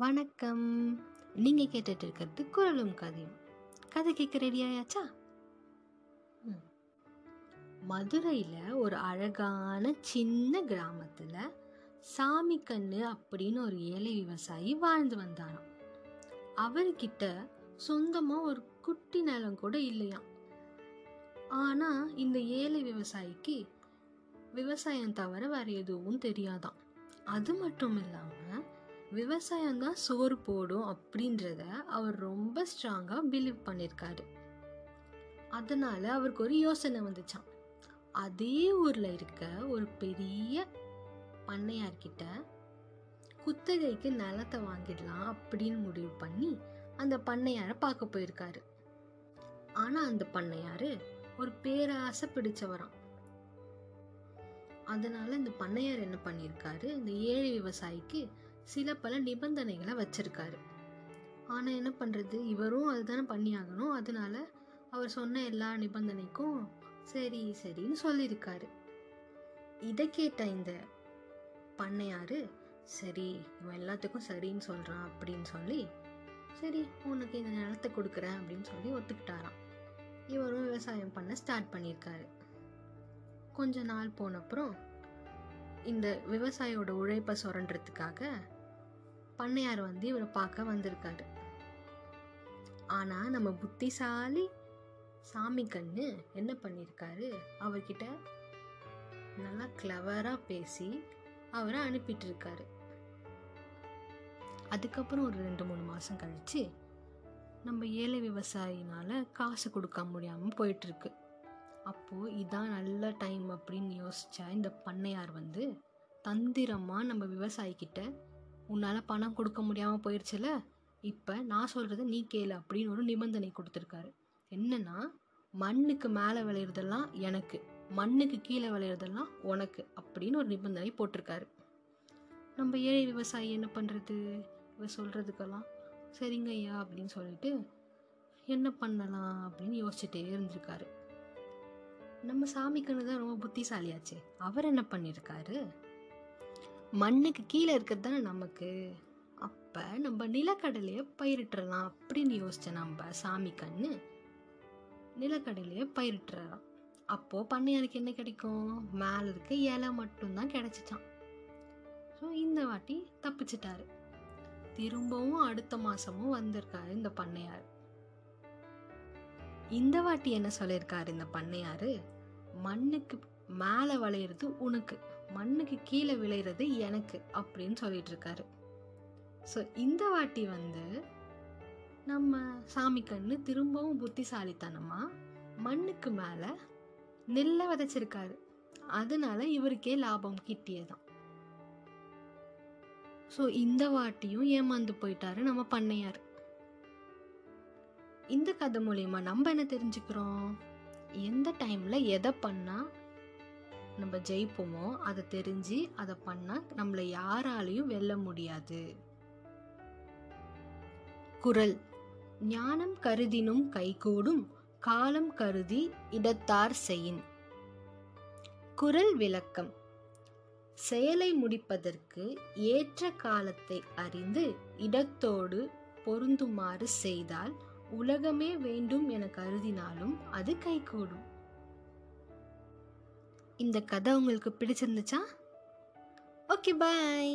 வணக்கம். நீங்கள் கேட்டுட்டு இருக்கிறது குரலும் கதையும். கதை கேட்க ரெடி ஆயாச்சா? ம். மதுரையில் ஒரு அழகான சின்ன கிராமத்தில் சாமி கண்ணு அப்படின்னு ஒரு ஏழை விவசாயி வாழ்ந்து வந்தாராம். அவர்கிட்ட சொந்தமாக ஒரு குட்டி நிலம் கூட இல்லையாம். ஆனால் இந்த ஏழை விவசாயிக்கு விவசாயம் தவிர வேற எதுவும் தெரியாதாம். அது மட்டும் இல்லாமல் விவசாயம் தான் சோறு போடும் அப்படின்றத அவர் ரொம்ப ஸ்ட்ராங்காக பிலீவ் பண்ணியிருக்காரு அதனால அவருக்கு ஒரு யோசனை வந்துச்சாம். அதே ஊரில் இருக்க ஒரு பெரிய பண்ணையார்கிட்ட குத்தகைக்கு நிலத்தை வாங்கிடலாம் அப்படின்னு முடிவு பண்ணி அந்த பண்ணையாரை பார்க்க போயிருக்காரு. ஆனால் அந்த பண்ணையாரு ஒரு பேராசை பிடிச்சவரான் அதனால இந்த பண்ணையார் என்ன பண்ணியிருக்காரு இந்த ஏழை விவசாயிக்கு சில பல நிபந்தனைகளை வச்சிருக்காரு. ஆனால் என்ன பண்ணுறது இவரும் அதுதானே பண்ணி ஆகணும் அதனால அவர் சொன்ன எல்லா நிபந்தனைக்கும் சரி சரின்னு சொல்லியிருக்காரு. இதை கேட்ட இந்த பண்ணையாரு சரி இவன் எல்லாத்துக்கும் சரின்னு சொல்கிறான் அப்படின்னு சொல்லி சரி உனக்கு இந்த நிலத்தை கொடுக்குறேன் அப்படின்னு சொல்லி ஒத்துக்கிட்டாராம். இவரும் விவசாயம் பண்ண ஸ்டார்ட் பண்ணியிருக்காரு. கொஞ்ச நாள் போனப்புறம் இந்த விவசாயியோட உழைப்பை சுரண்டுறதுக்காக பண்ணையார் வந்து இவரை பார்க்க வந்திருக்காரு. ஆனால் நம்ம புத்திசாலி சாமி கண்ணு என்ன பண்ணியிருக்காரு அவர்கிட்ட நல்லா கிளவராக பேசி அவரை அனுப்பிட்டுருக்காரு. அதுக்கப்புறம் ஒரு ரெண்டு மூணு மாதம் கழிச்சு நம்ம ஏழை விவசாயினால் காசு கொடுக்க முடியாமல் போயிட்டுருக்கு. அப்போது இதான் நல்ல டைம் அப்படின்னு யோசித்தா இந்த பண்ணையார் வந்து தந்திரமாக நம்ம விவசாயிக்கிட்ட உன்னால் பணம் கொடுக்க முடியாமல் போயிடுச்சுல இப்போ நான் சொல்கிறத நீ கேளு அப்படின்னு ஒரு நிபந்தனை கொடுத்துருக்காரு. என்னென்னா மண்ணுக்கு மேலே விளையிறதெல்லாம் எனக்கு மண்ணுக்கு கீழே விளையிறதெல்லாம் உனக்கு அப்படின்னு ஒரு நிபந்தனை போட்டிருக்காரு. நம்ம ஏழை விவசாயி என்ன பண்ணுறது இவர் சொல்கிறதுக்கெல்லாம் சரிங்க ஐயா அப்படின்னு சொல்லிட்டு என்ன பண்ணலாம் அப்படின்னு யோசிச்சுட்டே இருந்திருக்காரு. நம்ம சாமிக்குன்னு தான் ரொம்ப புத்திசாலியாச்சு அவர் என்ன பண்ணியிருக்காரு? மண்ணுக்கு கீழே இருக்கிறது தானே நமக்கு? அப்போ நம்ம நிலக்கடலையை பயிரிட்டுறலாம் அப்படின்னு யோசிச்ச நம்ம சாமி கண்ணு நிலக்கடலையை பயிரிட்டுறலாம் அப்போது பண்ணையாருக்கு என்ன கிடைக்கும்? மேலே இருக்க இலை மட்டும்தான் கிடச்சிச்சான் ஸோ இந்த வாட்டி தப்பிச்சிட்டாரு. திரும்பவும் அடுத்த மாதமும் வந்திருக்காரு இந்த பண்ணையார். இந்த வாட்டி என்ன சொல்லியிருக்காரு இந்த பண்ணையாரு? மண்ணுக்கு மேலே வளையிறது உனக்கு. மண்ணுக்கு கீழே விளையிறது எனக்கு அப்படின்னு சொல்லிட்டு இருக்காரு ஸோ இந்த வாட்டி வந்து நம்ம சாமி கண்ணு திரும்பவும் புத்திசாலித்தனமாக மண்ணுக்கு மேலே நெல்லை விதைச்சிருக்காரு. அதனால இவருக்கே லாபம் கிட்டியதான் ஸோ இந்த வாட்டியும் ஏமாந்து போயிட்டாரு நம்ம பண்ணையார். இந்த கதை மூலயமா நம்ம என்ன தெரிஞ்சுக்கிறோம்? எந்த டைமில் எதை பண்ணால் நம்ம ஜெயிப்போமோ அதை தெரிஞ்சு அதை பண்ணால் நம்மளை யாராலையும் வெல்ல முடியாது. குரல். ஞானம் கருதினும் கைகூடும் காலம் கருதி இடத்தார் செயின். குரல் விளக்கம். செயலை முடிப்பதற்கு ஏற்ற காலத்தை அறிந்து இடத்தோடு பொருந்துமாறு செய்தால் உலகமே வேண்டும் என கருதினாலும் அது கைகூடும். இந்த கதை உங்களுக்கு பிடிச்சிருந்துச்சா? Okay bye